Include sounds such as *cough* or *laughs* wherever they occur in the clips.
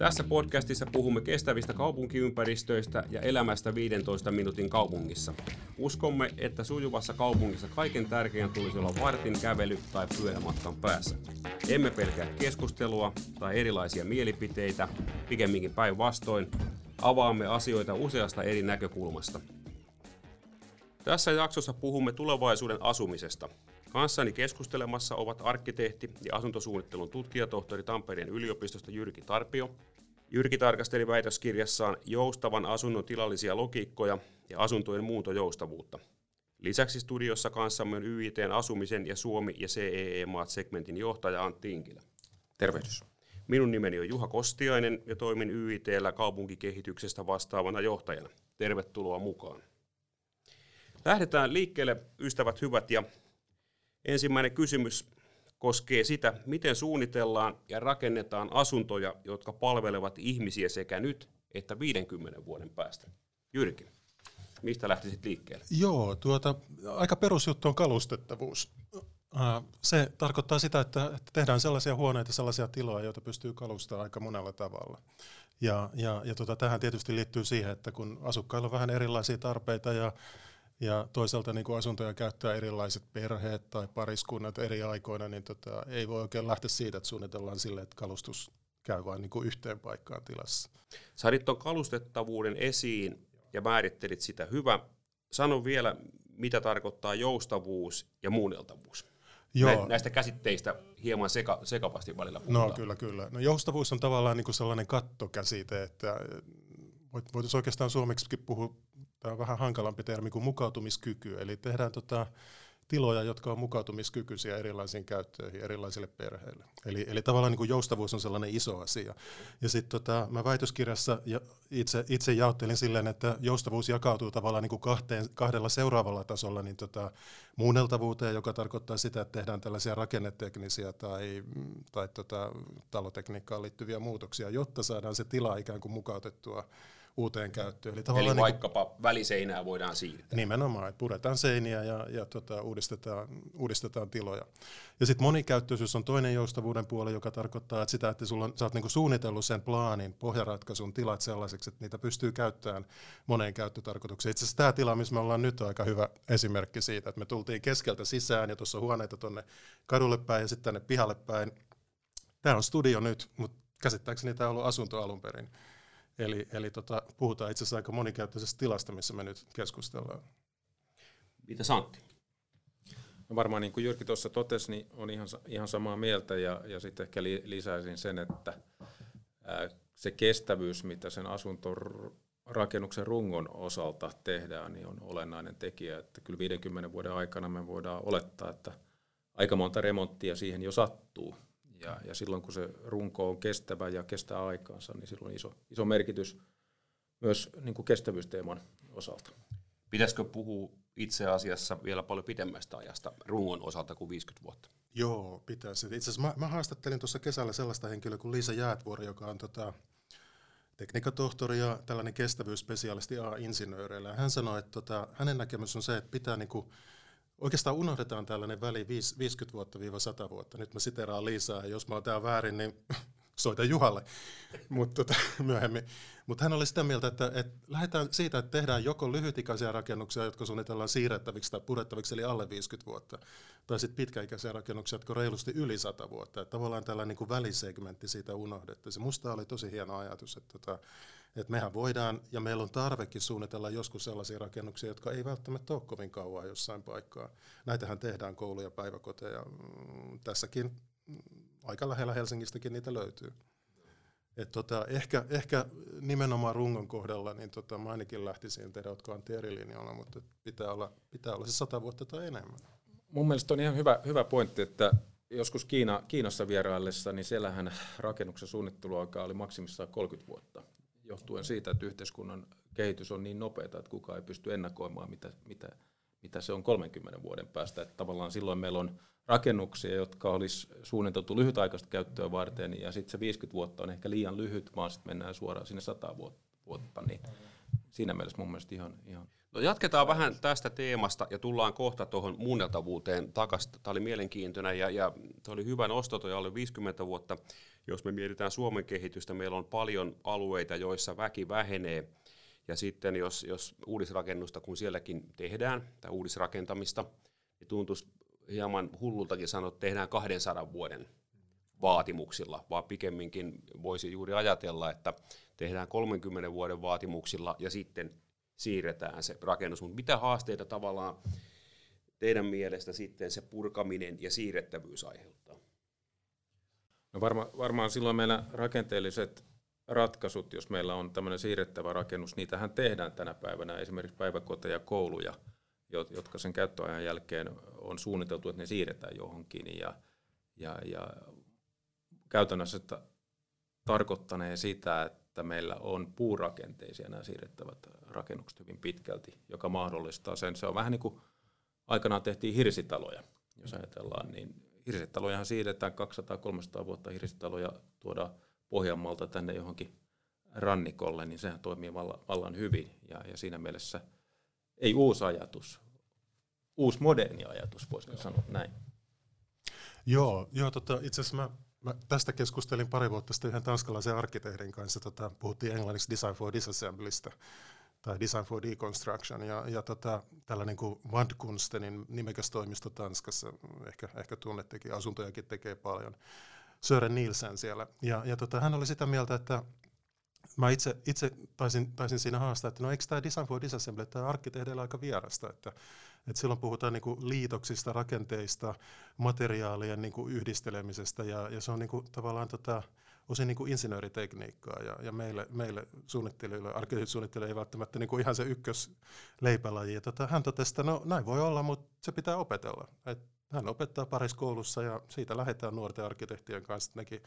Tässä podcastissa puhumme kestävistä kaupunkiympäristöistä ja elämästä 15 minuutin kaupungissa. Uskomme, että sujuvassa kaupungissa kaiken tärkein tulisi olla vartin kävely tai pyörämatkan päässä. Emme pelkää keskustelua tai erilaisia mielipiteitä, pikemminkin päinvastoin. Avaamme asioita useasta eri näkökulmasta. Tässä jaksossa puhumme tulevaisuuden asumisesta. Kanssani keskustelemassa ovat arkkitehti ja asuntosuunnittelun tutkijatohtori Tampereen yliopistosta Jyrki Tarpio. Jyrki tarkasteli väitöskirjassaan joustavan asunnon tilallisia logiikkoja ja asuntojen muuntojoustavuutta. Lisäksi studiossa kanssamme on YITn asumisen ja Suomi- ja CEE-maat segmentin johtaja Antti Inkilä. Tervehdys. Minun nimeni on Juha Kostiainen ja toimin YITllä kaupunkikehityksestä vastaavana johtajana. Tervetuloa mukaan. Lähdetään liikkeelle, ystävät hyvät, ja ensimmäinen kysymys koskee sitä, miten suunnitellaan ja rakennetaan asuntoja, jotka palvelevat ihmisiä sekä nyt että 50 vuoden päästä. Jyrki, mistä lähtisit liikkeelle? Joo, tuota, aika perusjuttu on kalustettavuus. Se tarkoittaa sitä, että tehdään sellaisia huoneita, sellaisia tiloja, joita pystyy kalustamaan aika monella tavalla. Ja, ja, ja tuota, tähän tietysti liittyy siihen, että kun asukkailla on vähän erilaisia tarpeita ja ja toisaalta niin kuin asuntoja käyttää erilaiset perheet tai pariskunnat eri aikoina, niin tota, ei voi oikein lähteä siitä, että suunnitellaan sille, että kalustus käy vain niin kuin yhteen paikkaan tilassa. Saarit tuon kalustettavuuden esiin ja määrittelit sitä. Hyvä. Sano vielä, mitä tarkoittaa joustavuus ja muunneltavuus. Joo. Näistä käsitteistä hieman seka, sekavasti välillä no, puhutaan. No kyllä, kyllä. No joustavuus on tavallaan niin kuin sellainen kattokäsite, että voitaisiin oikeastaan suomeksikin puhua tämä on vähän hankalampi termi kuin mukautumiskyky, eli tehdään tota, tiloja, jotka on mukautumiskykyisiä erilaisiin käyttöihin, erilaisille perheille. Eli, eli tavallaan niin kuin joustavuus on sellainen iso asia. Ja sitten tota, mä väitöskirjassa ja itse, itse jaottelin silleen, että joustavuus jakautuu tavallaan niin kuin kahteen, kahdella seuraavalla tasolla, niin tota, muunneltavuuteen, joka tarkoittaa sitä, että tehdään tällaisia rakenneteknisiä tai, tai tota, talotekniikkaan liittyviä muutoksia, jotta saadaan se tila ikään kuin mukautettua uuteen käyttöön. Eli, Eli niin vaikkapa niin väliseinää voidaan siirtää. Nimenomaan, että puretaan seiniä ja, ja tota, uudistetaan, uudistetaan tiloja. Ja sitten monikäyttöisyys on toinen joustavuuden puoli, joka tarkoittaa että sitä, että sulla on, sä oot niinku suunnitellut sen plaanin, pohjaratkaisun tilat sellaiseksi, että niitä pystyy käyttämään moneen käyttötarkoitukseen. Itse asiassa tämä tila, missä me ollaan nyt, on aika hyvä esimerkki siitä, että me tultiin keskeltä sisään ja tuossa on huoneita tuonne kadulle päin ja sitten tänne pihalle päin. Tämä on studio nyt, mutta käsittääkseni tämä on ollut asunto alun perin. Eli, eli tota, puhutaan itse asiassa aika monikäyttöisestä tilasta, missä me nyt keskustellaan. Mitä Santti? No varmaan niin kuin Jyrki tuossa totesi, niin on ihan, ihan samaa mieltä ja, ja sitten ehkä li, lisäisin sen, että ää, se kestävyys, mitä sen asuntorakennuksen rungon osalta tehdään, niin on olennainen tekijä. Että kyllä 50 vuoden aikana me voidaan olettaa, että aika monta remonttia siihen jo sattuu. Ja, ja silloin kun se runko on kestävä ja kestää aikaansa, niin silloin on iso, iso merkitys myös niin kuin kestävyysteeman osalta. Pitäisikö puhua itse asiassa vielä paljon pidemmästä ajasta rungon osalta kuin 50 vuotta? Joo, pitäisi. Itse asiassa mä, mä haastattelin tuossa kesällä sellaista henkilöä kuin Liisa Jäätvuori, joka on tota, tekniikatohtori ja tällainen kestävyysspesialisti A-insinööreillä. Hän sanoi, että tota, hänen näkemys on se, että pitää niinku Oikeastaan unohdetaan tällainen väli 50 vuotta viiva 100 vuotta. Nyt mä siteraan Liisaa, jos mä oon väärin, niin soita Juhalle Mut tota, *laughs* myöhemmin. Mutta hän oli sitä mieltä, että, että lähdetään siitä, että tehdään joko lyhytikäisiä rakennuksia, jotka suunnitellaan siirrettäviksi tai purettaviksi, eli alle 50 vuotta, tai sitten pitkäikäisiä rakennuksia, jotka reilusti yli 100 vuotta. Että tavallaan tällainen niin välisegmentti siitä unohdettiin. Se musta oli tosi hieno ajatus, että, tota, että mehän voidaan, ja meillä on tarvekin suunnitella joskus sellaisia rakennuksia, jotka ei välttämättä ole kovin kauan jossain paikkaa. Näitähän tehdään kouluja, päiväkoteja. Mm, tässäkin aika lähellä Helsingistäkin niitä löytyy. Et tota, ehkä, ehkä nimenomaan rungon kohdalla, niin tota, mä ainakin lähtisin, tehdä jotka on mutta pitää olla, pitää olla se sata vuotta tai enemmän. Mun mielestä on ihan hyvä, hyvä pointti, että joskus Kiina, Kiinassa vieraillessa, niin siellähän rakennuksen suunnitteluaika oli maksimissaan 30 vuotta, johtuen siitä, että yhteiskunnan kehitys on niin nopeata, että kukaan ei pysty ennakoimaan, mitä, mitä, mitä se on 30 vuoden päästä. Että tavallaan silloin meillä on rakennuksia, jotka olisi suunniteltu lyhytaikaista käyttöä varten, ja sitten se 50 vuotta on ehkä liian lyhyt, vaan sitten mennään suoraan sinne 100 vuotta, niin siinä mielessä mun mielestä ihan... ihan No jatketaan vähän tästä teemasta ja tullaan kohta tuohon muunneltavuuteen takaisin. Tämä oli mielenkiintoinen ja, ja tämä oli hyvä nosto, toi alle 50 vuotta. Jos me mietitään Suomen kehitystä, meillä on paljon alueita, joissa väki vähenee. Ja sitten jos, jos uudisrakennusta, kun sielläkin tehdään, tai uudisrakentamista, niin tuntuisi hieman hullultakin sanoa, tehdään 200 vuoden vaatimuksilla, vaan pikemminkin voisi juuri ajatella, että tehdään 30 vuoden vaatimuksilla ja sitten siirretään se rakennus. Mutta mitä haasteita tavallaan teidän mielestä sitten se purkaminen ja siirrettävyys aiheuttaa? No varma, varmaan silloin meillä rakenteelliset ratkaisut, jos meillä on tämmöinen siirrettävä rakennus, niitähän tehdään tänä päivänä, esimerkiksi päiväkoteja ja kouluja, jotka sen käyttöajan jälkeen on suunniteltu, että ne siirretään johonkin. Ja, ja, ja käytännössä tarkoittanee sitä, että meillä on puurakenteisia nämä siirrettävät rakennukset hyvin pitkälti, joka mahdollistaa sen. Se on vähän niin kuin aikanaan tehtiin hirsitaloja, jos ajatellaan, niin hirsitalojahan siirretään 200-300 vuotta hirsitaloja tuoda Pohjanmaalta tänne johonkin rannikolle, niin sehän toimii vallan hyvin ja, ja siinä mielessä ei uusi ajatus, uusi moderni ajatus, voisiko sanoa näin. Joo, joo tota, itse asiassa mä Mä tästä keskustelin pari vuotta sitten yhden tanskalaisen arkkitehdin kanssa. Tota, puhuttiin englanniksi Design for Disassemblystä tai Design for Deconstruction. Ja, ja tota, tällainen kuin Wandkunstenin nimekäs toimisto Tanskassa, ehkä, ehkä tunnettekin, asuntojakin tekee paljon. Sören Nielsen siellä. Ja, ja tota, hän oli sitä mieltä, että mä itse, itse taisin, taisin siinä haastaa, että no eikö tämä Design for Disassembly, tämä arkkitehdeillä aika vierasta, että et silloin puhutaan niin liitoksista, rakenteista, materiaalien niin yhdistelemisestä ja, ja se on niin tavallaan tota, osin niin insinööritekniikkaa ja, ja meille, meille suunnittelijoille, arkkitehtisuunnittelijoille ei välttämättä niin ihan se ykkösleipälaji. Ja tota, hän totesi, että no näin voi olla, mutta se pitää opetella. Et hän opettaa parissa koulussa ja siitä lähdetään nuorten arkkitehtien kanssa. Nekin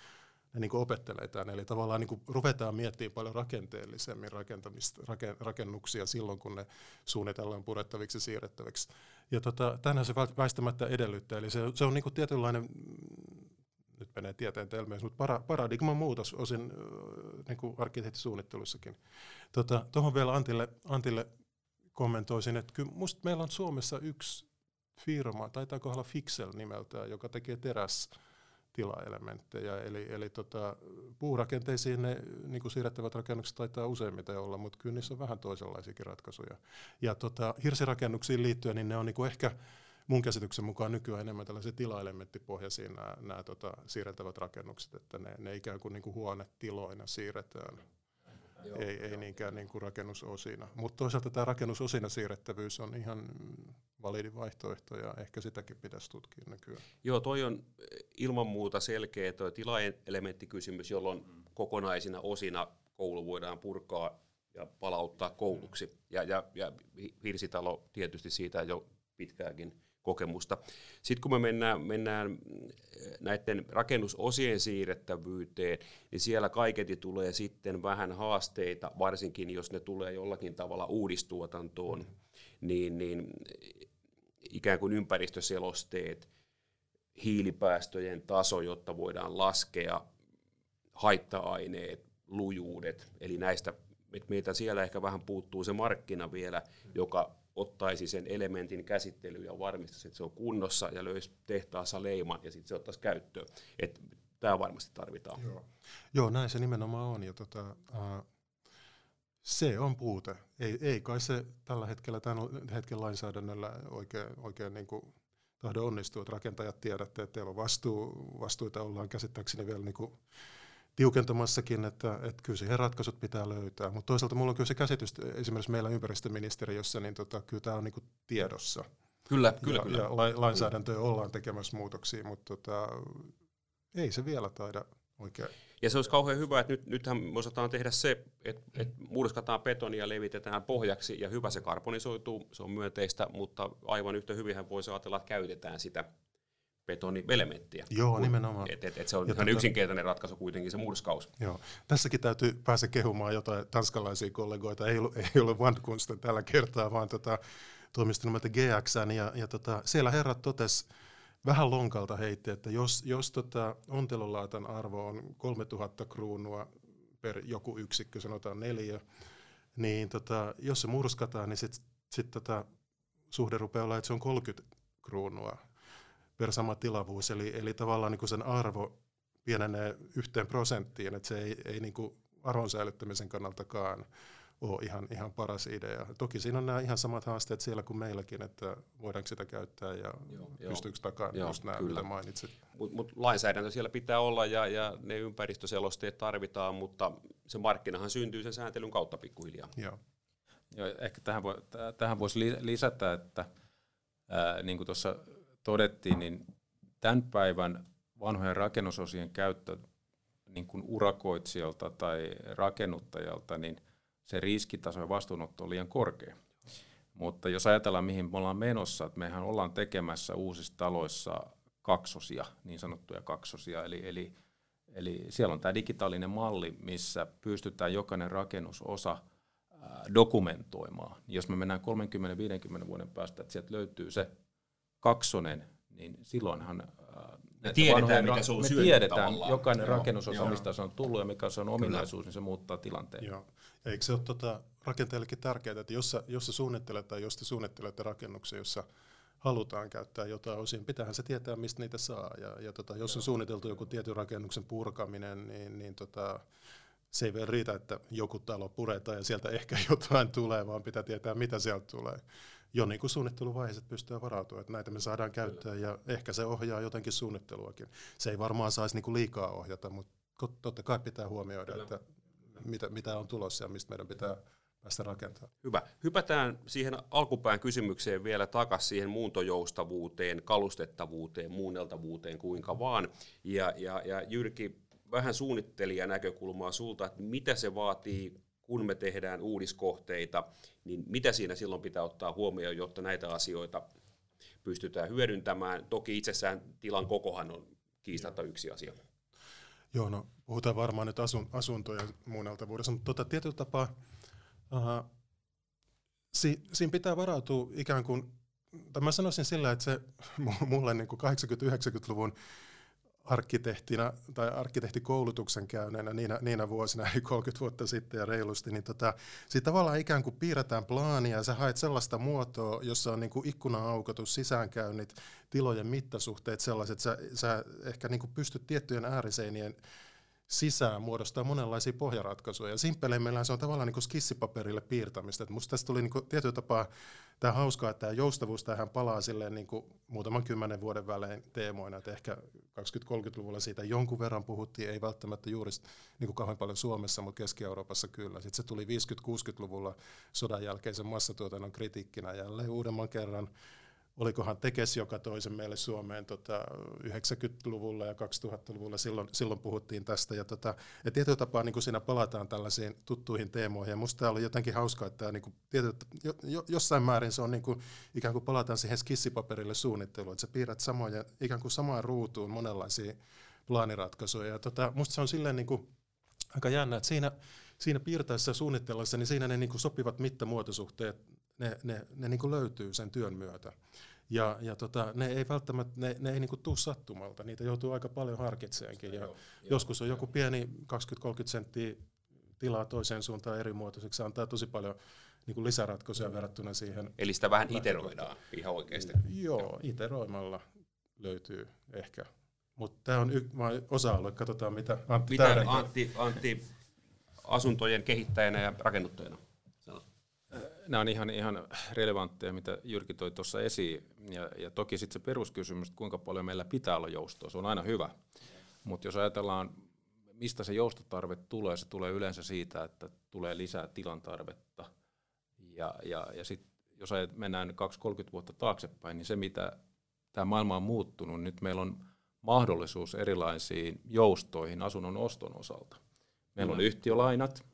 ne niin opettelee tämän. Eli tavallaan niin ruvetaan miettimään paljon rakenteellisemmin rakentamista, rakennuksia silloin, kun ne suunnitellaan purettaviksi ja siirrettäviksi. Ja tota, tänään se väistämättä edellyttää. Eli se, se on niin tietynlainen, nyt menee tieteen telmeys, mutta para, paradigman muutos osin niin kuin arkkitehtisuunnittelussakin. Tuohon tota, vielä Antille, Antille kommentoisin, että kyllä musta meillä on Suomessa yksi firma, taitaa olla Fixel nimeltään, joka tekee teräs tilaelementtejä. Eli, eli tota, puurakenteisiin ne niin kuin siirrettävät rakennukset taitaa useimmiten olla, mutta kyllä niissä on vähän toisenlaisiakin ratkaisuja. Ja tota, hirsirakennuksiin liittyen, niin ne on niin kuin ehkä mun käsityksen mukaan nykyään enemmän tällaisia tilaelementtipohjaisia nämä, nämä tota, siirrettävät rakennukset, että ne, ne ikään kuin, niin kuin huonetiloina siirretään. Joo, ei, joo. ei niinkään niin kuin rakennusosina. Mutta toisaalta tämä rakennusosina siirrettävyys on ihan validi vaihtoehto ja ehkä sitäkin pitäisi tutkia nykyään. Joo, toi on ilman muuta selkeä tuo tilaelementtikysymys, jolloin kokonaisina osina koulu voidaan purkaa ja palauttaa kouluksi. Ja, ja, ja Hirsitalo tietysti siitä jo pitkäänkin kokemusta. Sitten kun me mennään, mennään näiden rakennusosien siirrettävyyteen, niin siellä kaiketi tulee sitten vähän haasteita, varsinkin jos ne tulee jollakin tavalla uudistuotantoon, niin, niin ikään kuin ympäristöselosteet, hiilipäästöjen taso, jotta voidaan laskea haitta-aineet, lujuudet, eli näistä, että meiltä siellä ehkä vähän puuttuu se markkina vielä, joka ottaisi sen elementin käsittelyyn ja varmistaisi, että se on kunnossa ja löysi tehtaassa leiman ja sitten se ottaisi käyttöön. Että tämä varmasti tarvitaan. Joo. Joo, näin se nimenomaan on. Ja tota, uh, se on puute. Ei, ei kai se tällä hetkellä, tämän hetken lainsäädännöllä oikein, oikein niin kuin tahdo onnistua, että rakentajat tiedätte, että teillä on vastuu, vastuita ollaan käsittääkseni vielä niin kuin tiukentamassakin, että, että kyllä siihen ratkaisut pitää löytää. Mutta toisaalta mulla on kyllä se käsitys, esimerkiksi meillä ympäristöministeriössä, niin tota, kyllä tämä on niin tiedossa. Kyllä, kyllä, ja, kyllä. Ja lainsäädäntöä ollaan tekemässä muutoksia, mutta tota, ei se vielä taida oikein. Ja se olisi kauhean hyvä, että nyt, nythän me osataan tehdä se, että, että murskataan betonia ja levitetään pohjaksi ja hyvä se karbonisoituu, se on myönteistä, mutta aivan yhtä hyvin voisi ajatella, että käytetään sitä betonielementtiä. Joo, nimenomaan. Et, et, et se on ihan tota, yksinkertainen ratkaisu kuitenkin se murskaus. Joo. Tässäkin täytyy päästä kehumaan jotain tanskalaisia kollegoita. Ei, ei ole Wandkunsten tällä kertaa, vaan tota, toimisto nimeltä GXN. Ja, ja tota, siellä herrat totes vähän lonkalta heitti, että jos, jos tota, ontelolaatan arvo on 3000 kruunua per joku yksikkö, sanotaan neljä, niin tota, jos se murskataan, niin sit sitten tota, suhde rupeaa olla, että se on 30 kruunua per sama tilavuus, eli, eli tavallaan niin kuin sen arvo pienenee yhteen prosenttiin, että se ei, ei niin kuin arvon säilyttämisen kannaltakaan ole ihan, ihan paras idea. Toki siinä on nämä ihan samat haasteet siellä kuin meilläkin, että voidaanko sitä käyttää ja joo, pystyykö takaan joo, just nämä, kyllä. mitä mainitsit. Mutta mut lainsäädäntö siellä pitää olla ja, ja ne ympäristöselosteet tarvitaan, mutta se markkinahan syntyy sen sääntelyn kautta pikkuhiljaa. Joo. Joo, ehkä tähän, voi, tähän voisi lisätä, että ää, niin kuin tuossa todettiin, niin tämän päivän vanhojen rakennusosien käyttö niin kuin urakoitsijalta tai rakennuttajalta, niin se riskitaso ja vastuunotto on liian korkea. Mutta jos ajatellaan, mihin me ollaan menossa, että mehän ollaan tekemässä uusissa taloissa kaksosia, niin sanottuja kaksosia, eli, eli, eli siellä on tämä digitaalinen malli, missä pystytään jokainen rakennusosa dokumentoimaan. Jos me mennään 30-50 vuoden päästä, että sieltä löytyy se kaksonen, niin silloinhan me tiedetään, vanhoja, mikä se on Me tiedetään, tavallaan. jokainen joo, rakennusosa, joo. mistä se on tullut ja mikä se on ominaisuus, Kyllä. niin se muuttaa tilanteen. Joo. Eikö se ole tota, rakenteellekin tärkeää, että jos sä, jos sä suunnittelet tai jos te suunnittelette rakennuksen, jossa halutaan käyttää jotain osin, pitäähän se tietää, mistä niitä saa. Ja, ja tota, jos on suunniteltu joku tietyn rakennuksen purkaminen, niin, niin tota, se ei vielä riitä, että joku talo puretaan ja sieltä ehkä *laughs* jotain tulee, vaan pitää tietää, mitä sieltä tulee jo niin kuin suunnitteluvaiheessa pystyy varautumaan, että näitä me saadaan käyttöön ja ehkä se ohjaa jotenkin suunnitteluakin. Se ei varmaan saisi niin kuin liikaa ohjata, mutta totta kai pitää huomioida, Kyllä. että mitä, mitä on tulossa ja mistä meidän pitää päästä rakentamaan. Hyvä. Hypätään siihen alkupään kysymykseen vielä takaisin siihen muuntojoustavuuteen, kalustettavuuteen, muunneltavuuteen, kuinka vaan. Ja, ja, ja Jyrki, vähän suunnittelijan näkökulmaa sulta, että mitä se vaatii kun me tehdään uudiskohteita, niin mitä siinä silloin pitää ottaa huomioon, jotta näitä asioita pystytään hyödyntämään. Toki itsessään tilan kokohan on kiistatta yksi asia. Joo, no puhutaan varmaan nyt asun, asuntojen muunneltavuudessa, mutta tota, tietyllä tapaa uh, si, siinä pitää varautua ikään kuin, tai mä sanoisin sillä, että se *laughs* mulle niin 80-90-luvun arkkitehtina tai arkkitehtikoulutuksen käyneenä niinä, niinä vuosina, eli 30 vuotta sitten ja reilusti, niin tota, siitä tavallaan ikään kuin piirretään plaania ja sä haet sellaista muotoa, jossa on niin kuin ikkuna-aukotus, sisäänkäynnit, tilojen mittasuhteet sellaiset, sä, sä ehkä niin kuin pystyt tiettyjen ääriseinien sisään muodostaa monenlaisia pohjaratkaisuja. Ja simpeleimmillään se on tavallaan niin kuin skissipaperille piirtämistä. Et musta tästä tuli niin kuin tietyllä tapaa tämä hauskaa, että tämä joustavuus tähän palaa silleen niin kuin muutaman kymmenen vuoden välein teemoina, että ehkä 20-30-luvulla siitä jonkun verran puhuttiin, ei välttämättä juuri niin kuin kauhean paljon Suomessa, mutta Keski-Euroopassa kyllä. Sitten se tuli 50-60-luvulla sodan jälkeisen massatuotannon kritiikkinä jälleen uudemman kerran olikohan Tekes, joka toisen meille Suomeen tota, 90-luvulla ja 2000-luvulla, silloin, silloin puhuttiin tästä. Ja, tota, ja tietyllä tapaa niin siinä palataan tällaisiin tuttuihin teemoihin. Ja musta tämä oli jotenkin hauskaa, että niin kuin, tietyllä, jo, jo, jossain määrin se on niin kuin, ikään kuin palataan siihen skissipaperille suunnitteluun, että sä piirrät samoja, ikään kuin samaan ruutuun monenlaisia plaaniratkaisuja. Ja tota, musta se on silleen niin kuin, aika jännä, että siinä, siinä piirtäessä ja suunnittelussa, niin siinä ne niin kuin sopivat mittamuotosuhteet ne, ne, ne niin kuin löytyy sen työn myötä. Ja, ja tota, ne ei välttämättä, ne, ne ei niin tuu sattumalta, niitä joutuu aika paljon harkitseenkin. Ja joo, joskus on joku pieni 20-30 senttiä tilaa toiseen suuntaan eri muotoiseksi, se antaa tosi paljon niin kuin lisäratkaisuja mm. verrattuna siihen. Eli sitä vähän iteroidaan ihan oikeasti. Joo, iteroimalla löytyy ehkä. Mutta tämä on y- osa-alue, katsotaan mitä Antti Mitä Antti, Antti asuntojen kehittäjänä ja rakennuttajana? Nämä on ihan, ihan relevantteja, mitä Jyrki toi tuossa esiin. Ja, ja toki sitten se peruskysymys, että kuinka paljon meillä pitää olla joustoa, se on aina hyvä. Mutta jos ajatellaan, mistä se joustotarve tulee, se tulee yleensä siitä, että tulee lisää tilan tarvetta. Ja, ja, ja sitten jos mennään 2-30 vuotta taaksepäin, niin se mitä tämä maailma on muuttunut, nyt meillä on mahdollisuus erilaisiin joustoihin asunnon oston osalta. Meillä on yhtiölainat, Eh,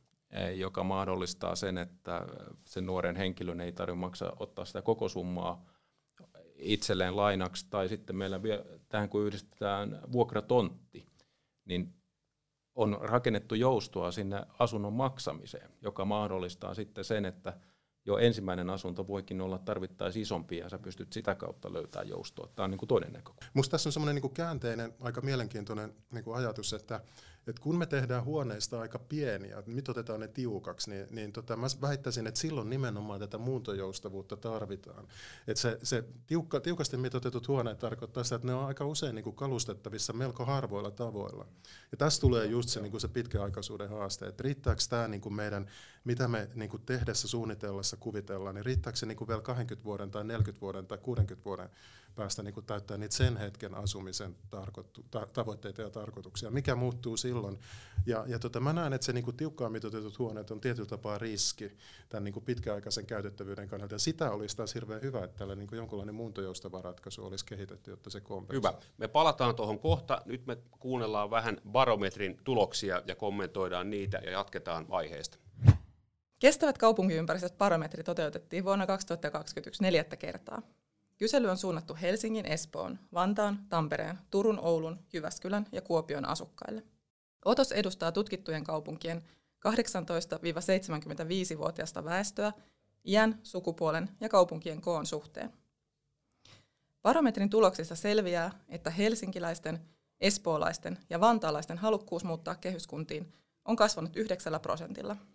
joka mahdollistaa sen, että sen nuoren henkilön ei tarvitse maksaa, ottaa sitä koko summaa itselleen lainaksi, tai sitten meillä vielä, tähän kun yhdistetään vuokratontti, niin on rakennettu joustoa sinne asunnon maksamiseen, joka mahdollistaa sitten sen, että jo ensimmäinen asunto voikin olla tarvittaisiin isompi ja sä pystyt sitä kautta löytämään joustoa. Tämä on niin kuin toinen näkökulma. Minusta tässä on semmoinen niin käänteinen, aika mielenkiintoinen niin kuin ajatus, että että kun me tehdään huoneista aika pieniä, että mitotetaan ne tiukaksi, niin, niin tota, mä väittäisin, että silloin nimenomaan tätä muuntojoustavuutta tarvitaan. Että se, se tiukka, tiukasti mitotetut huoneet tarkoittaa sitä, että ne on aika usein niin kuin kalustettavissa melko harvoilla tavoilla. Ja tässä tulee just se, niin kuin se pitkäaikaisuuden haaste, että riittääkö tämä niin kuin meidän, mitä me niin kuin tehdessä, suunnitellessa, kuvitellaan, niin riittääkö se niin kuin vielä 20 vuoden tai 40 vuoden tai 60 vuoden päästä niin kuin täyttää niitä sen hetken asumisen tarkoittu, ta, tavoitteita ja tarkoituksia. Mikä muuttuu silloin? Ja, ja tota, mä näen, että se niin kuin tiukkaan mitoitetut huoneet on tietyllä tapaa riski tämän niin kuin pitkäaikaisen käytettävyyden kannalta. Ja sitä olisi taas hirveän hyvä, että tällä niin kuin jonkunlainen muuntojoustava ratkaisu olisi kehitetty, jotta se kompensoi. Hyvä. Me palataan tuohon kohta. Nyt me kuunnellaan vähän barometrin tuloksia ja kommentoidaan niitä ja jatketaan aiheesta. Kestävät kaupunkiympäristöt barometri toteutettiin vuonna 2021 neljättä kertaa. Kysely on suunnattu Helsingin, Espoon, Vantaan, Tampereen, Turun, Oulun, Jyväskylän ja Kuopion asukkaille. Otos edustaa tutkittujen kaupunkien 18-75-vuotiaista väestöä iän, sukupuolen ja kaupunkien koon suhteen. Barometrin tuloksista selviää, että helsinkiläisten, espoolaisten ja vantaalaisten halukkuus muuttaa kehyskuntiin on kasvanut 9 prosentilla –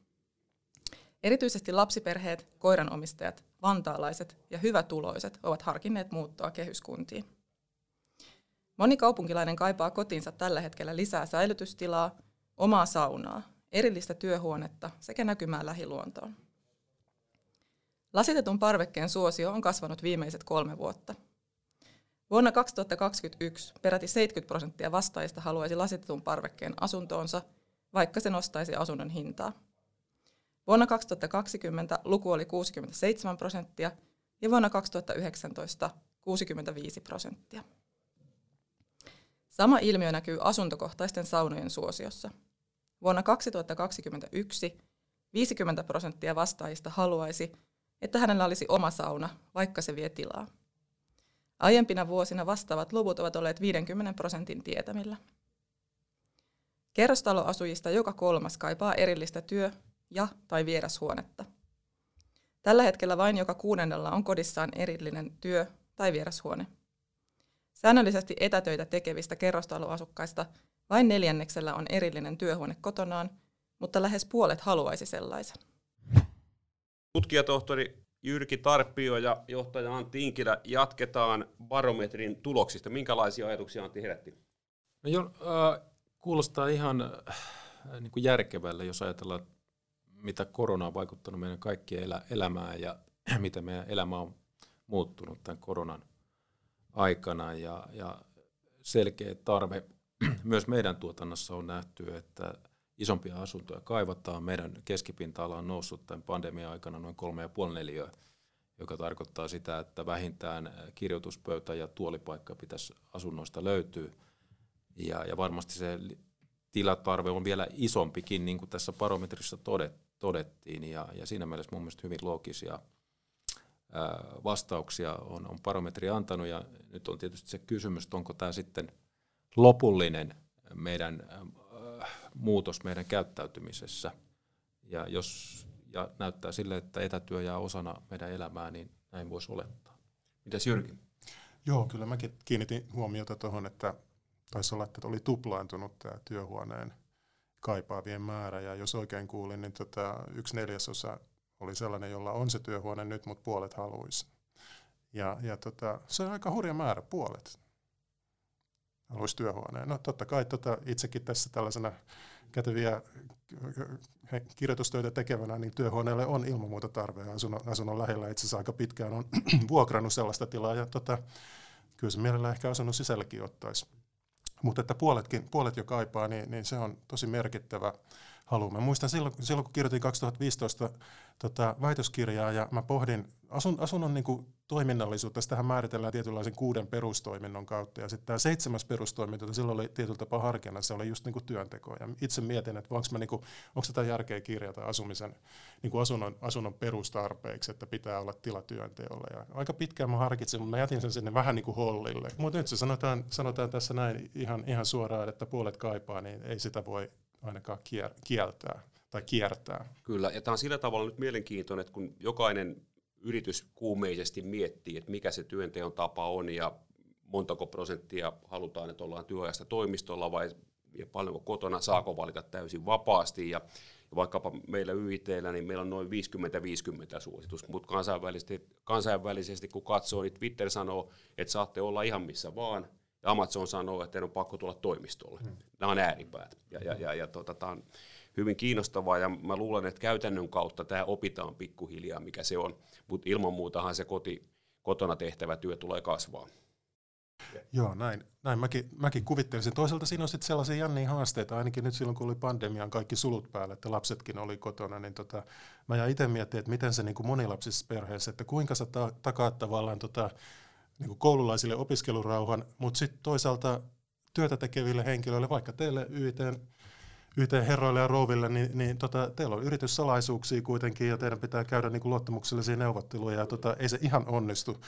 Erityisesti lapsiperheet, koiranomistajat, vantaalaiset ja hyvätuloiset ovat harkinneet muuttoa kehyskuntiin. Moni kaupunkilainen kaipaa kotiinsa tällä hetkellä lisää säilytystilaa, omaa saunaa, erillistä työhuonetta sekä näkymää lähiluontoon. Lasitetun parvekkeen suosio on kasvanut viimeiset kolme vuotta. Vuonna 2021 peräti 70 prosenttia vastaajista haluaisi lasitetun parvekkeen asuntoonsa, vaikka se nostaisi asunnon hintaa. Vuonna 2020 luku oli 67 prosenttia ja vuonna 2019 65 prosenttia. Sama ilmiö näkyy asuntokohtaisten saunojen suosiossa. Vuonna 2021 50 prosenttia vastaajista haluaisi, että hänellä olisi oma sauna, vaikka se vie tilaa. Aiempina vuosina vastaavat luvut ovat olleet 50 prosentin tietämillä. Kerrostaloasujista joka kolmas kaipaa erillistä työ- ja tai vierashuonetta. Tällä hetkellä vain joka kuudennella on kodissaan erillinen työ- tai vierashuone. Säännöllisesti etätöitä tekevistä kerrostaloasukkaista vain neljänneksellä on erillinen työhuone kotonaan, mutta lähes puolet haluaisi sellaisen. Tutkijatohtori Jyrki Tarppio ja johtaja Antti Inkilä jatketaan barometrin tuloksista. Minkälaisia ajatuksia Antti herätti? No jo, äh, kuulostaa ihan äh, niin kuin järkevälle, jos ajatellaan, mitä korona on vaikuttanut meidän kaikkien elä, elämään ja *clears throat* miten meidän elämä on muuttunut tämän koronan aikana. Ja, ja selkeä tarve *clears throat* myös meidän tuotannossa on nähty, että isompia asuntoja kaivataan. Meidän keskipinta-ala on noussut tämän pandemian aikana noin 3,5 neliöä, joka tarkoittaa sitä, että vähintään kirjoituspöytä ja tuolipaikka pitäisi asunnoista löytyä. Ja, ja varmasti se tilatarve on vielä isompikin, niin kuin tässä barometrissa todet, todettiin. Ja, ja siinä mielessä mun mielestä hyvin loogisia vastauksia on, on barometri antanut. Ja nyt on tietysti se kysymys, että onko tämä sitten lopullinen meidän ää, muutos meidän käyttäytymisessä. Ja jos ja näyttää sille, että etätyö jää osana meidän elämää, niin näin voisi olettaa. Mitäs Jyrki? Joo, kyllä mäkin kiinnitin huomiota tuohon, että taisi olla, että oli tuplaantunut tämä työhuoneen kaipaavien määrä. Ja jos oikein kuulin, niin tota, yksi neljäsosa oli sellainen, jolla on se työhuone nyt, mutta puolet haluaisi. Ja, ja tota, se on aika hurja määrä, puolet haluaisi työhuoneen. No totta kai tota, itsekin tässä tällaisena käteviä kirjoitustöitä tekevänä, niin työhuoneelle on ilman muuta tarve. Asunnon, asunnon lähellä itse asiassa aika pitkään on *clears throat* vuokrannut sellaista tilaa, ja tota, kyllä se mielellä ehkä asunnon sisälläkin ottaisi. Mutta että puoletkin, puolet jo kaipaa, niin, niin se on tosi merkittävä halu. Mä muistan silloin, silloin kun kirjoitin 2015 tota, väitöskirjaa ja mä pohdin asun, asunnon niin kuin, toiminnallisuutta, tähän määritellään tietynlaisen kuuden perustoiminnon kautta. Ja sitten tämä seitsemäs perustoiminto, jota silloin oli tietyllä tapaa harkinnan, se oli just niin kuin työnteko. Ja itse mietin, että onko, niin tätä järkeä kirjata asumisen, niin kuin asunnon, asunnon perustarpeiksi, että pitää olla tila työnteolle. Ja aika pitkään mä harkitsin, mutta mä jätin sen sinne vähän niin kuin hollille. Mutta nyt se sanotaan, sanotaan tässä näin ihan, ihan suoraan, että puolet kaipaa, niin ei sitä voi ainakaan kieltää tai kiertää. Kyllä, ja tämä on sillä tavalla nyt mielenkiintoinen, että kun jokainen yritys kuumeisesti miettii, että mikä se työnteon tapa on ja montako prosenttia halutaan, että ollaan työajasta toimistolla vai ja paljonko kotona, saako valita täysin vapaasti. Ja, vaikkapa meillä YITllä, niin meillä on noin 50-50 suositus, mutta kansainvälisesti, kansainvälisesti kun katsoo, niin Twitter sanoo, että saatte olla ihan missä vaan, ja Amazon sanoo, että teidän on pakko tulla toimistolle. Hmm. Nämä on ääripäät. Ja, ja, ja, ja tota, tämä on hyvin kiinnostavaa, ja mä luulen, että käytännön kautta tämä opitaan pikkuhiljaa, mikä se on. Mutta ilman muutahan se koti, kotona tehtävä työ tulee kasvaa. Joo, näin, näin mäkin, mäkin kuvittelisin. Toisaalta siinä on sitten sellaisia jänniä haasteita, ainakin nyt silloin kun oli pandemian kaikki sulut päällä, että lapsetkin oli kotona, niin tota, mä jäin itse miettimään, että miten se niin kuin monilapsisessa perheessä, että kuinka sä ta- takaat tavallaan tota, niin kuin koululaisille opiskelurauhan, mutta sitten toisaalta työtä tekeville henkilöille, vaikka teille YITn YT-herroille ja rouville, niin, niin tota, teillä on yrityssalaisuuksia kuitenkin ja teidän pitää käydä niin kuin luottamuksellisia neuvotteluja ja tota, ei se ihan onnistu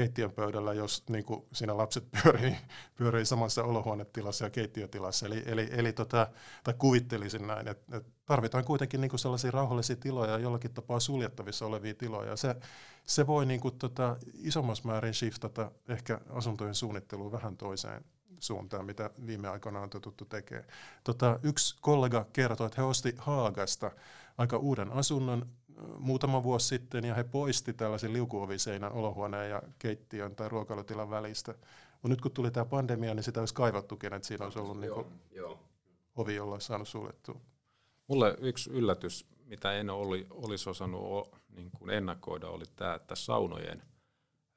keittiön pöydällä, jos niin kuin siinä lapset *laughs* pyörii, pyörii samassa olohuonetilassa ja keittiötilassa. Eli, eli, eli tota, tai kuvittelisin näin, että, että tarvitaan kuitenkin niin kuin sellaisia rauhallisia tiloja ja jollakin tapaa suljettavissa olevia tiloja. Se, se voi niin kuin tota, isommassa määrin shiftata ehkä asuntojen suunnitteluun vähän toiseen suuntaan, mitä viime aikoina on totuttu tekemään. Tota, yksi kollega kertoi, että he osti Haagasta aika uuden asunnon muutama vuosi sitten ja he poisti tällaisen liukuoviseinän olohuoneen ja keittiön tai ruokailutilan välistä. Mutta nyt kun tuli tämä pandemia, niin sitä olisi kaivattukin, että siinä olisi ollut joo, niin joo. ovi, jolla olisi saanut suljettua. Mulle yksi yllätys, mitä en oli, olisi osannut niin kuin ennakoida, oli tämä, että saunojen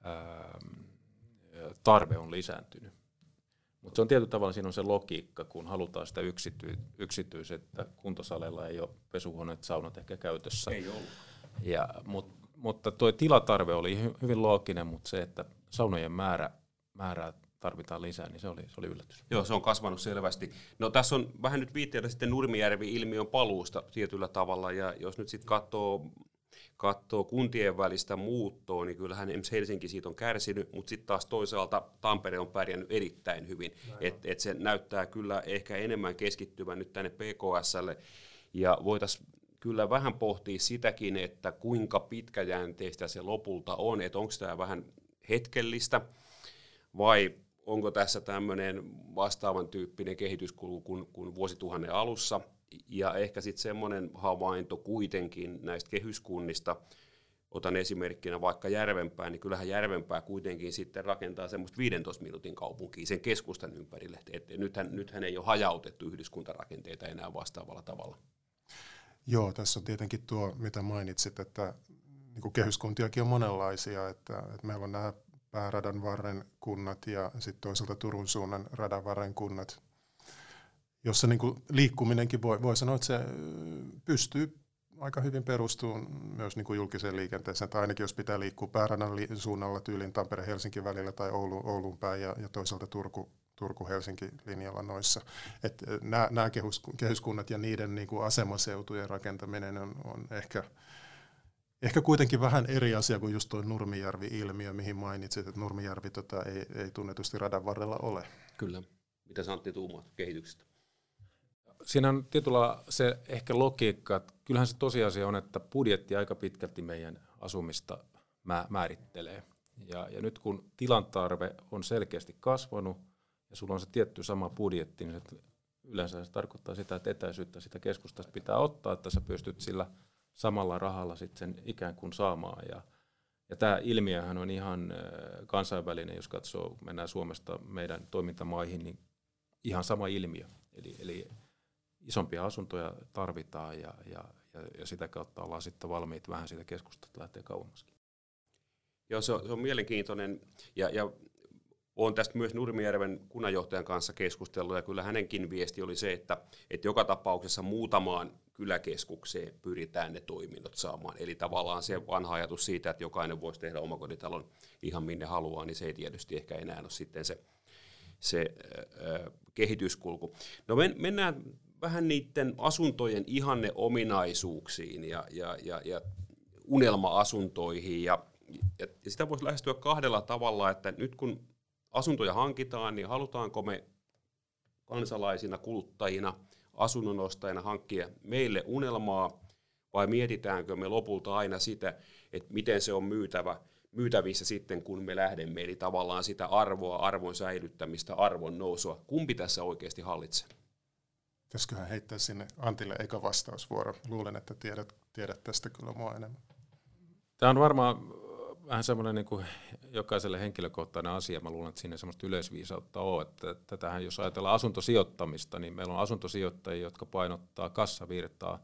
ää, tarve on lisääntynyt. Mutta se on tietyllä tavalla, siinä on se logiikka, kun halutaan sitä yksity, yksityisettä. Kuntosaleilla ei ole pesuhuoneet, saunat ehkä käytössä. Ei ollut. Ja, mut, mutta tuo tilatarve oli hyvin looginen, mutta se, että saunojen määrä, määrää tarvitaan lisää, niin se oli, se oli yllätys. Joo, se on kasvanut selvästi. No tässä on vähän nyt viitteellä sitten Nurmijärvi-ilmiön paluusta tietyllä tavalla, ja jos nyt sitten katsoo katsoo kuntien välistä muuttoa, niin kyllähän esimerkiksi Helsinki siitä on kärsinyt, mutta sitten taas toisaalta Tampere on pärjännyt erittäin hyvin. Et, et se näyttää kyllä ehkä enemmän keskittyvän nyt tänne PKSlle, ja voitaisiin kyllä vähän pohtia sitäkin, että kuinka pitkäjänteistä se lopulta on, että onko tämä vähän hetkellistä, vai onko tässä tämmöinen vastaavan tyyppinen kehityskulku kuin, kuin vuosituhannen alussa – ja ehkä sitten semmoinen havainto kuitenkin näistä kehyskunnista, otan esimerkkinä vaikka Järvenpää, niin kyllähän Järvenpää kuitenkin sitten rakentaa semmoista 15 minuutin kaupunkia sen keskustan ympärille. Et nythän, nythän ei ole hajautettu yhdyskuntarakenteita enää vastaavalla tavalla. Joo, tässä on tietenkin tuo, mitä mainitsit, että niin kuin kehyskuntiakin on monenlaisia, että, että meillä on nämä pääradan varren kunnat ja sitten toisaalta Turun suunnan radan varren kunnat, jossa niin kuin liikkuminenkin voi, voi sanoa, että se pystyy aika hyvin perustuu myös niin kuin julkiseen liikenteeseen, tai ainakin jos pitää liikkua pääradan li- suunnalla tyylin Tampere-Helsinki välillä tai Oulu, Oulun päin ja, ja toisaalta Turku, Turku-Helsinki-linjalla noissa. Et nämä, nämä kehyskunnat ja niiden niin kuin asemaseutujen rakentaminen on, on ehkä, ehkä kuitenkin vähän eri asia kuin just tuo Nurmijärvi-ilmiö, mihin mainitsit, että Nurmijärvi tota, ei, ei tunnetusti radan varrella ole. Kyllä. Mitä Santti tuumaa kehityksestä? Siinä on tietyllä se ehkä logiikka, että kyllähän se tosiasia on, että budjetti aika pitkälti meidän asumista määrittelee. Ja, ja nyt kun tilan tarve on selkeästi kasvanut ja sulla on se tietty sama budjetti, niin yleensä se tarkoittaa sitä, että etäisyyttä sitä keskustasta pitää ottaa, että sä pystyt sillä samalla rahalla sitten sen ikään kuin saamaan. Ja, ja tämä ilmiöhän on ihan kansainvälinen, jos katsoo, mennään Suomesta meidän toimintamaihin, niin ihan sama ilmiö. Eli, eli isompia asuntoja tarvitaan ja, ja, ja, ja sitä kautta ollaan sitten valmiit vähän siitä keskustasta lähteä kauemmaskin. Joo, se on, se on mielenkiintoinen ja, ja olen tästä myös Nurmijärven kunnanjohtajan kanssa keskustellut ja kyllä hänenkin viesti oli se, että, että joka tapauksessa muutamaan kyläkeskukseen pyritään ne toiminnot saamaan. Eli tavallaan se vanha ajatus siitä, että jokainen voisi tehdä omakotitalon ihan minne haluaa, niin se ei tietysti ehkä enää ole sitten se, se äh, kehityskulku. No men, mennään vähän niiden asuntojen ihanne ominaisuuksiin ja, ja, ja, ja unelma-asuntoihin. Ja, ja, sitä voisi lähestyä kahdella tavalla, että nyt kun asuntoja hankitaan, niin halutaanko me kansalaisina, kuluttajina, asunnonostajina hankkia meille unelmaa, vai mietitäänkö me lopulta aina sitä, että miten se on myytävä, myytävissä sitten, kun me lähdemme, eli tavallaan sitä arvoa, arvon säilyttämistä, arvon nousua. Kumpi tässä oikeasti hallitsee? Pitäisiköhän heittää sinne Antille eka vastausvuoro. Luulen, että tiedät, tiedät tästä kyllä mua enemmän. Tämä on varmaan vähän semmoinen niin jokaiselle henkilökohtainen asia. Mä luulen, että siinä semmoista yleisviisautta on. Että tätähän, jos ajatellaan asuntosijoittamista, niin meillä on asuntosijoittajia, jotka painottaa kassavirtaa,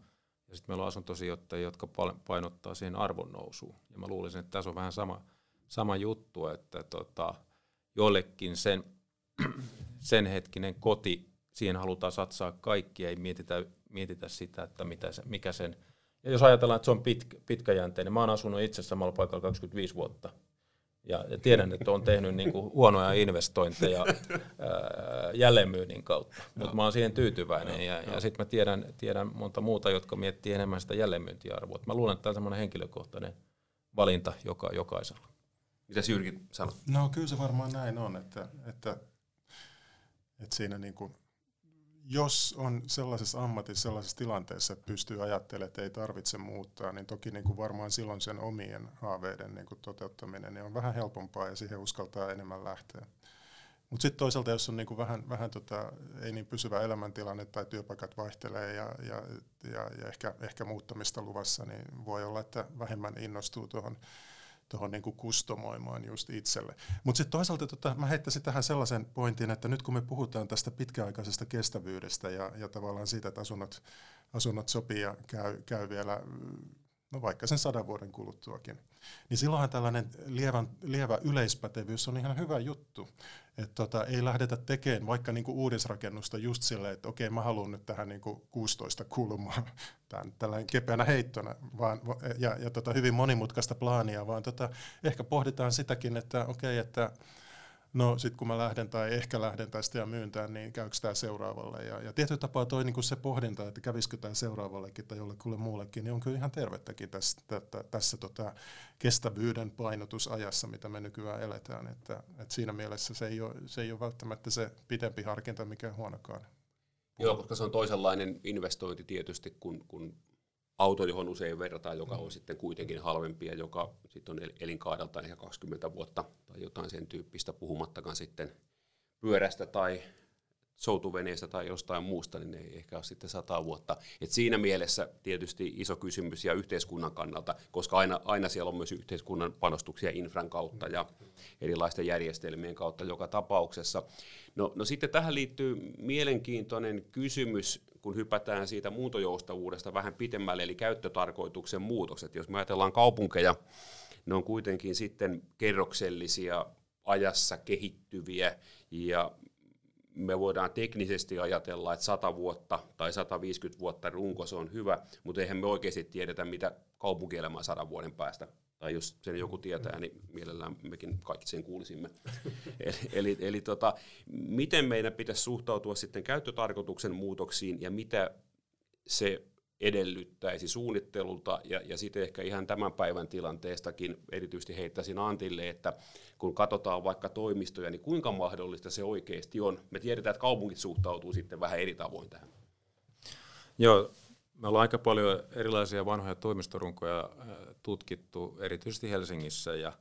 ja sitten meillä on asuntosijoittajia, jotka painottaa siihen arvon nousuun. Ja mä luulisin, että tässä on vähän sama, sama juttu, että tota, jollekin sen, *clears throat* sen hetkinen koti, siihen halutaan satsaa kaikki, ei mietitä, mietitä sitä, että mitä se, mikä sen – ja jos ajatellaan, että se on pitkä, pitkäjänteinen, mä oon asunut itse samalla paikalla 25 vuotta. Ja, ja tiedän, että on tehnyt niin kuin huonoja investointeja *laughs* ää, jälleenmyynnin kautta, mutta mä oon siihen tyytyväinen. Ja, ja sitten mä tiedän, tiedän monta muuta, jotka miettii enemmän sitä jälleenmyyntiarvoa. Mä luulen, että tämä on semmoinen henkilökohtainen valinta joka, jokaisella. Mitä Jyrki sanoo? No kyllä se varmaan näin on, että, että, että siinä niin kuin jos on sellaisessa ammatissa, sellaisessa tilanteessa, että pystyy ajattelemaan, että ei tarvitse muuttaa, niin toki niin kuin varmaan silloin sen omien haaveiden niin kuin toteuttaminen niin on vähän helpompaa ja siihen uskaltaa enemmän lähteä. Mutta sitten toisaalta, jos on niin kuin vähän, vähän tota, ei niin pysyvä elämäntilanne tai työpaikat vaihtelee ja, ja, ja, ja ehkä, ehkä muuttamista luvassa, niin voi olla, että vähemmän innostuu tuohon tuohon niin kustomoimaan just itselle. Mutta sitten toisaalta tota, mä heittäisin tähän sellaisen pointin, että nyt kun me puhutaan tästä pitkäaikaisesta kestävyydestä ja, ja tavallaan siitä, että asunnot, asunnot sopii ja käy, käy vielä no vaikka sen sadan vuoden kuluttuakin, niin silloinhan tällainen lievän, lievä yleispätevyys on ihan hyvä juttu. Että tota, ei lähdetä tekemään vaikka niinku uudisrakennusta just silleen, että okei mä haluan nyt tähän niinku 16 kulmaa, *laughs* tämän, tällainen kepeänä heittona, vaan, ja, ja tota, hyvin monimutkaista plaania, vaan tota, ehkä pohditaan sitäkin, että okei, että no sitten kun mä lähden tai ehkä lähden tästä ja myyntään, niin käykö tämä seuraavalle. Ja, ja tietyllä tapaa toi niin se pohdinta, että kävisikö tämä seuraavallekin tai jollekulle muullekin, niin on kyllä ihan tervettäkin tässä, tässä, tässä tota kestävyyden painotusajassa, mitä me nykyään eletään. Että, että siinä mielessä se ei, ole, se ei ole välttämättä se pidempi harkinta, mikä huonokaan. Joo, koska se on toisenlainen investointi tietysti kuin, kuin auto, johon usein verrataan, joka on sitten kuitenkin halvempi ja joka sitten on elinkaadeltaan ehkä 20 vuotta tai jotain sen tyyppistä, puhumattakaan sitten pyörästä tai soutuveneestä tai jostain muusta, niin ne ei ehkä ole sitten sata vuotta. Et siinä mielessä tietysti iso kysymys ja yhteiskunnan kannalta, koska aina, aina siellä on myös yhteiskunnan panostuksia infran kautta ja erilaisten järjestelmien kautta joka tapauksessa. No, no sitten tähän liittyy mielenkiintoinen kysymys, kun hypätään siitä muuntojoustavuudesta vähän pitemmälle, eli käyttötarkoituksen muutokset. Jos me ajatellaan kaupunkeja, ne on kuitenkin sitten kerroksellisia, ajassa kehittyviä ja me voidaan teknisesti ajatella, että 100 vuotta tai 150 vuotta runko se on hyvä, mutta eihän me oikeasti tiedetä, mitä kaupunkielämä on sadan vuoden päästä. Tai jos sen joku tietää, niin mielellään mekin kaikki sen kuulisimme. *laughs* eli eli, eli tota, miten meidän pitäisi suhtautua sitten käyttötarkoituksen muutoksiin ja mitä se edellyttäisi suunnittelulta ja, ja sitten ehkä ihan tämän päivän tilanteestakin erityisesti heittäisin Antille, että kun katsotaan vaikka toimistoja, niin kuinka mahdollista se oikeasti on? Me tiedetään, että kaupungit suhtautuu sitten vähän eri tavoin tähän. Joo, me ollaan aika paljon erilaisia vanhoja toimistorunkoja äh, tutkittu, erityisesti Helsingissä, ja,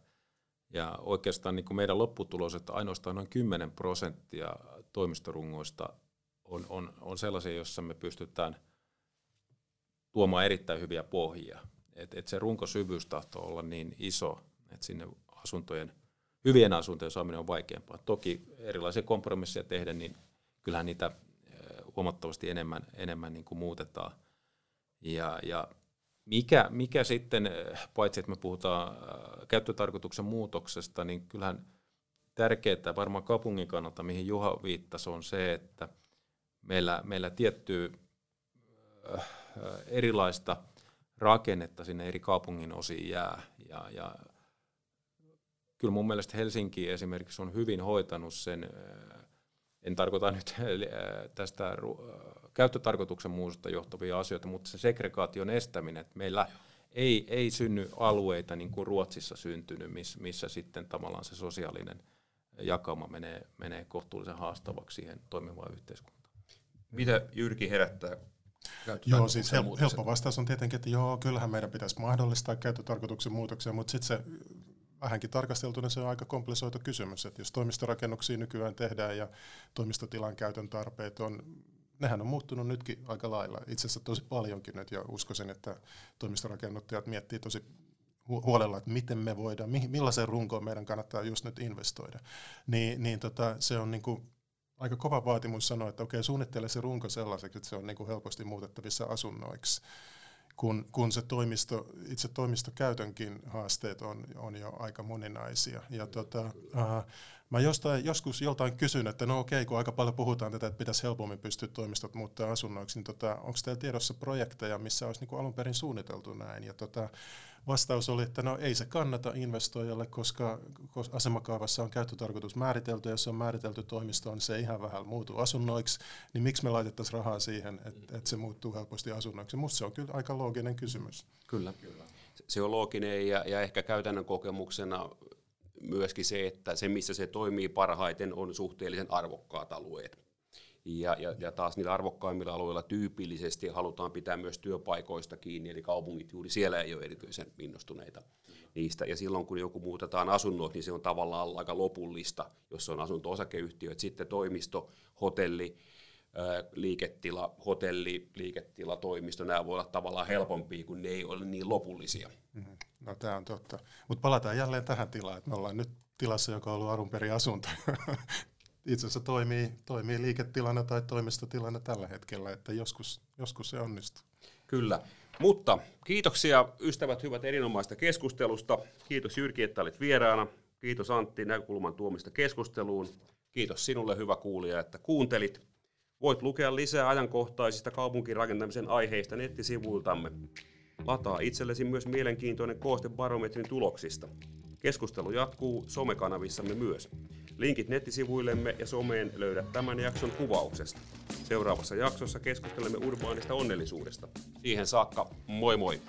ja oikeastaan niin kuin meidän lopputulos, että ainoastaan noin 10 prosenttia toimistorungoista on, on, on sellaisia, joissa me pystytään – tuomaan erittäin hyviä pohjia. Et, et se runkosyvyys tahtoo olla niin iso, että sinne asuntojen, hyvien asuntojen saaminen on vaikeampaa. Toki erilaisia kompromisseja tehdä, niin kyllähän niitä huomattavasti enemmän, enemmän niin kuin muutetaan. Ja, ja mikä, mikä sitten, paitsi että me puhutaan käyttötarkoituksen muutoksesta, niin kyllähän tärkeää varmaan kaupungin kannalta, mihin Juha viittasi, on se, että meillä, meillä tietty erilaista rakennetta sinne eri kaupungin osiin jää. Ja, ja kyllä mun mielestä Helsinki esimerkiksi on hyvin hoitanut sen, en tarkoita nyt tästä käyttötarkoituksen muusta johtuvia asioita, mutta se segregaation estäminen, että meillä ei, ei synny alueita niin kuin Ruotsissa syntynyt, missä, missä sitten tavallaan se sosiaalinen jakauma menee, menee kohtuullisen haastavaksi siihen toimivaan yhteiskuntaan. Mitä Jyrki herättää Joo, siis hel- helppo vastaus on tietenkin, että joo, kyllähän meidän pitäisi mahdollistaa käyttötarkoituksen muutoksia, mutta sitten se vähänkin tarkasteltuna se on aika komplisoitu kysymys, että jos toimistorakennuksia nykyään tehdään ja toimistotilan käytön tarpeet on nehän on muuttunut nytkin aika lailla, itse asiassa tosi paljonkin nyt, ja uskoisin, että toimistorakennuttajat miettii tosi huolella, että miten me voidaan, millaiseen runkoon meidän kannattaa just nyt investoida. Niin, niin tota, se on niin kuin aika kova vaatimus sanoa, että okei, suunnittele se runko sellaiseksi, että se on niin kuin helposti muutettavissa asunnoiksi kun, kun se toimisto, itse toimistokäytönkin haasteet on, on jo aika moninaisia. Ja tota, mä jostain, joskus joltain kysyn, että no okei, kun aika paljon puhutaan tätä, että pitäisi helpommin pystyä toimistot muuttaa asunnoiksi, niin tota, onko teillä tiedossa projekteja, missä olisi niin kuin alun perin suunniteltu näin? Ja tota, Vastaus oli, että no ei se kannata investoijalle, koska, asemakaavassa on käyttötarkoitus määritelty, ja jos on määritelty toimisto, niin se ihan vähän muutu asunnoiksi, niin miksi me laitettaisiin rahaa siihen, että, että se muuttuu helposti asunnoiksi? Minusta se on kyllä aika looginen kysymys. Kyllä, kyllä. se on looginen ja, ja ehkä käytännön kokemuksena myöskin se, että se missä se toimii parhaiten on suhteellisen arvokkaat alueet. Ja, ja, ja taas niillä arvokkaimmilla alueilla tyypillisesti halutaan pitää myös työpaikoista kiinni, eli kaupungit juuri siellä ei ole erityisen innostuneita niistä. Ja silloin kun joku muutetaan asunnoiksi, niin se on tavallaan aika lopullista, jos on asunto-osakeyhtiö. Et sitten toimisto, hotelli, liiketila, hotelli, liiketila, toimisto, nämä voi olla tavallaan helpompia, kun ne ei ole niin lopullisia. Mm-hmm. No tämä on totta. Mutta palataan jälleen tähän tilaan, että me ollaan nyt tilassa, joka on ollut alun perin asunto. *laughs* itse asiassa toimii, toimii liiketilana tai toimistotilana tällä hetkellä, että joskus, joskus se onnistuu. Kyllä. Mutta kiitoksia ystävät hyvät erinomaista keskustelusta. Kiitos Jyrki, että olit vieraana. Kiitos Antti näkökulman tuomista keskusteluun. Kiitos sinulle hyvä kuulija, että kuuntelit. Voit lukea lisää ajankohtaisista kaupunkirakentamisen aiheista nettisivuiltamme. Lataa itsellesi myös mielenkiintoinen kooste barometrin tuloksista. Keskustelu jatkuu somekanavissamme myös. Linkit nettisivuillemme ja someen löydät tämän jakson kuvauksesta. Seuraavassa jaksossa keskustelemme urbaanista onnellisuudesta. Siihen saakka, moi moi!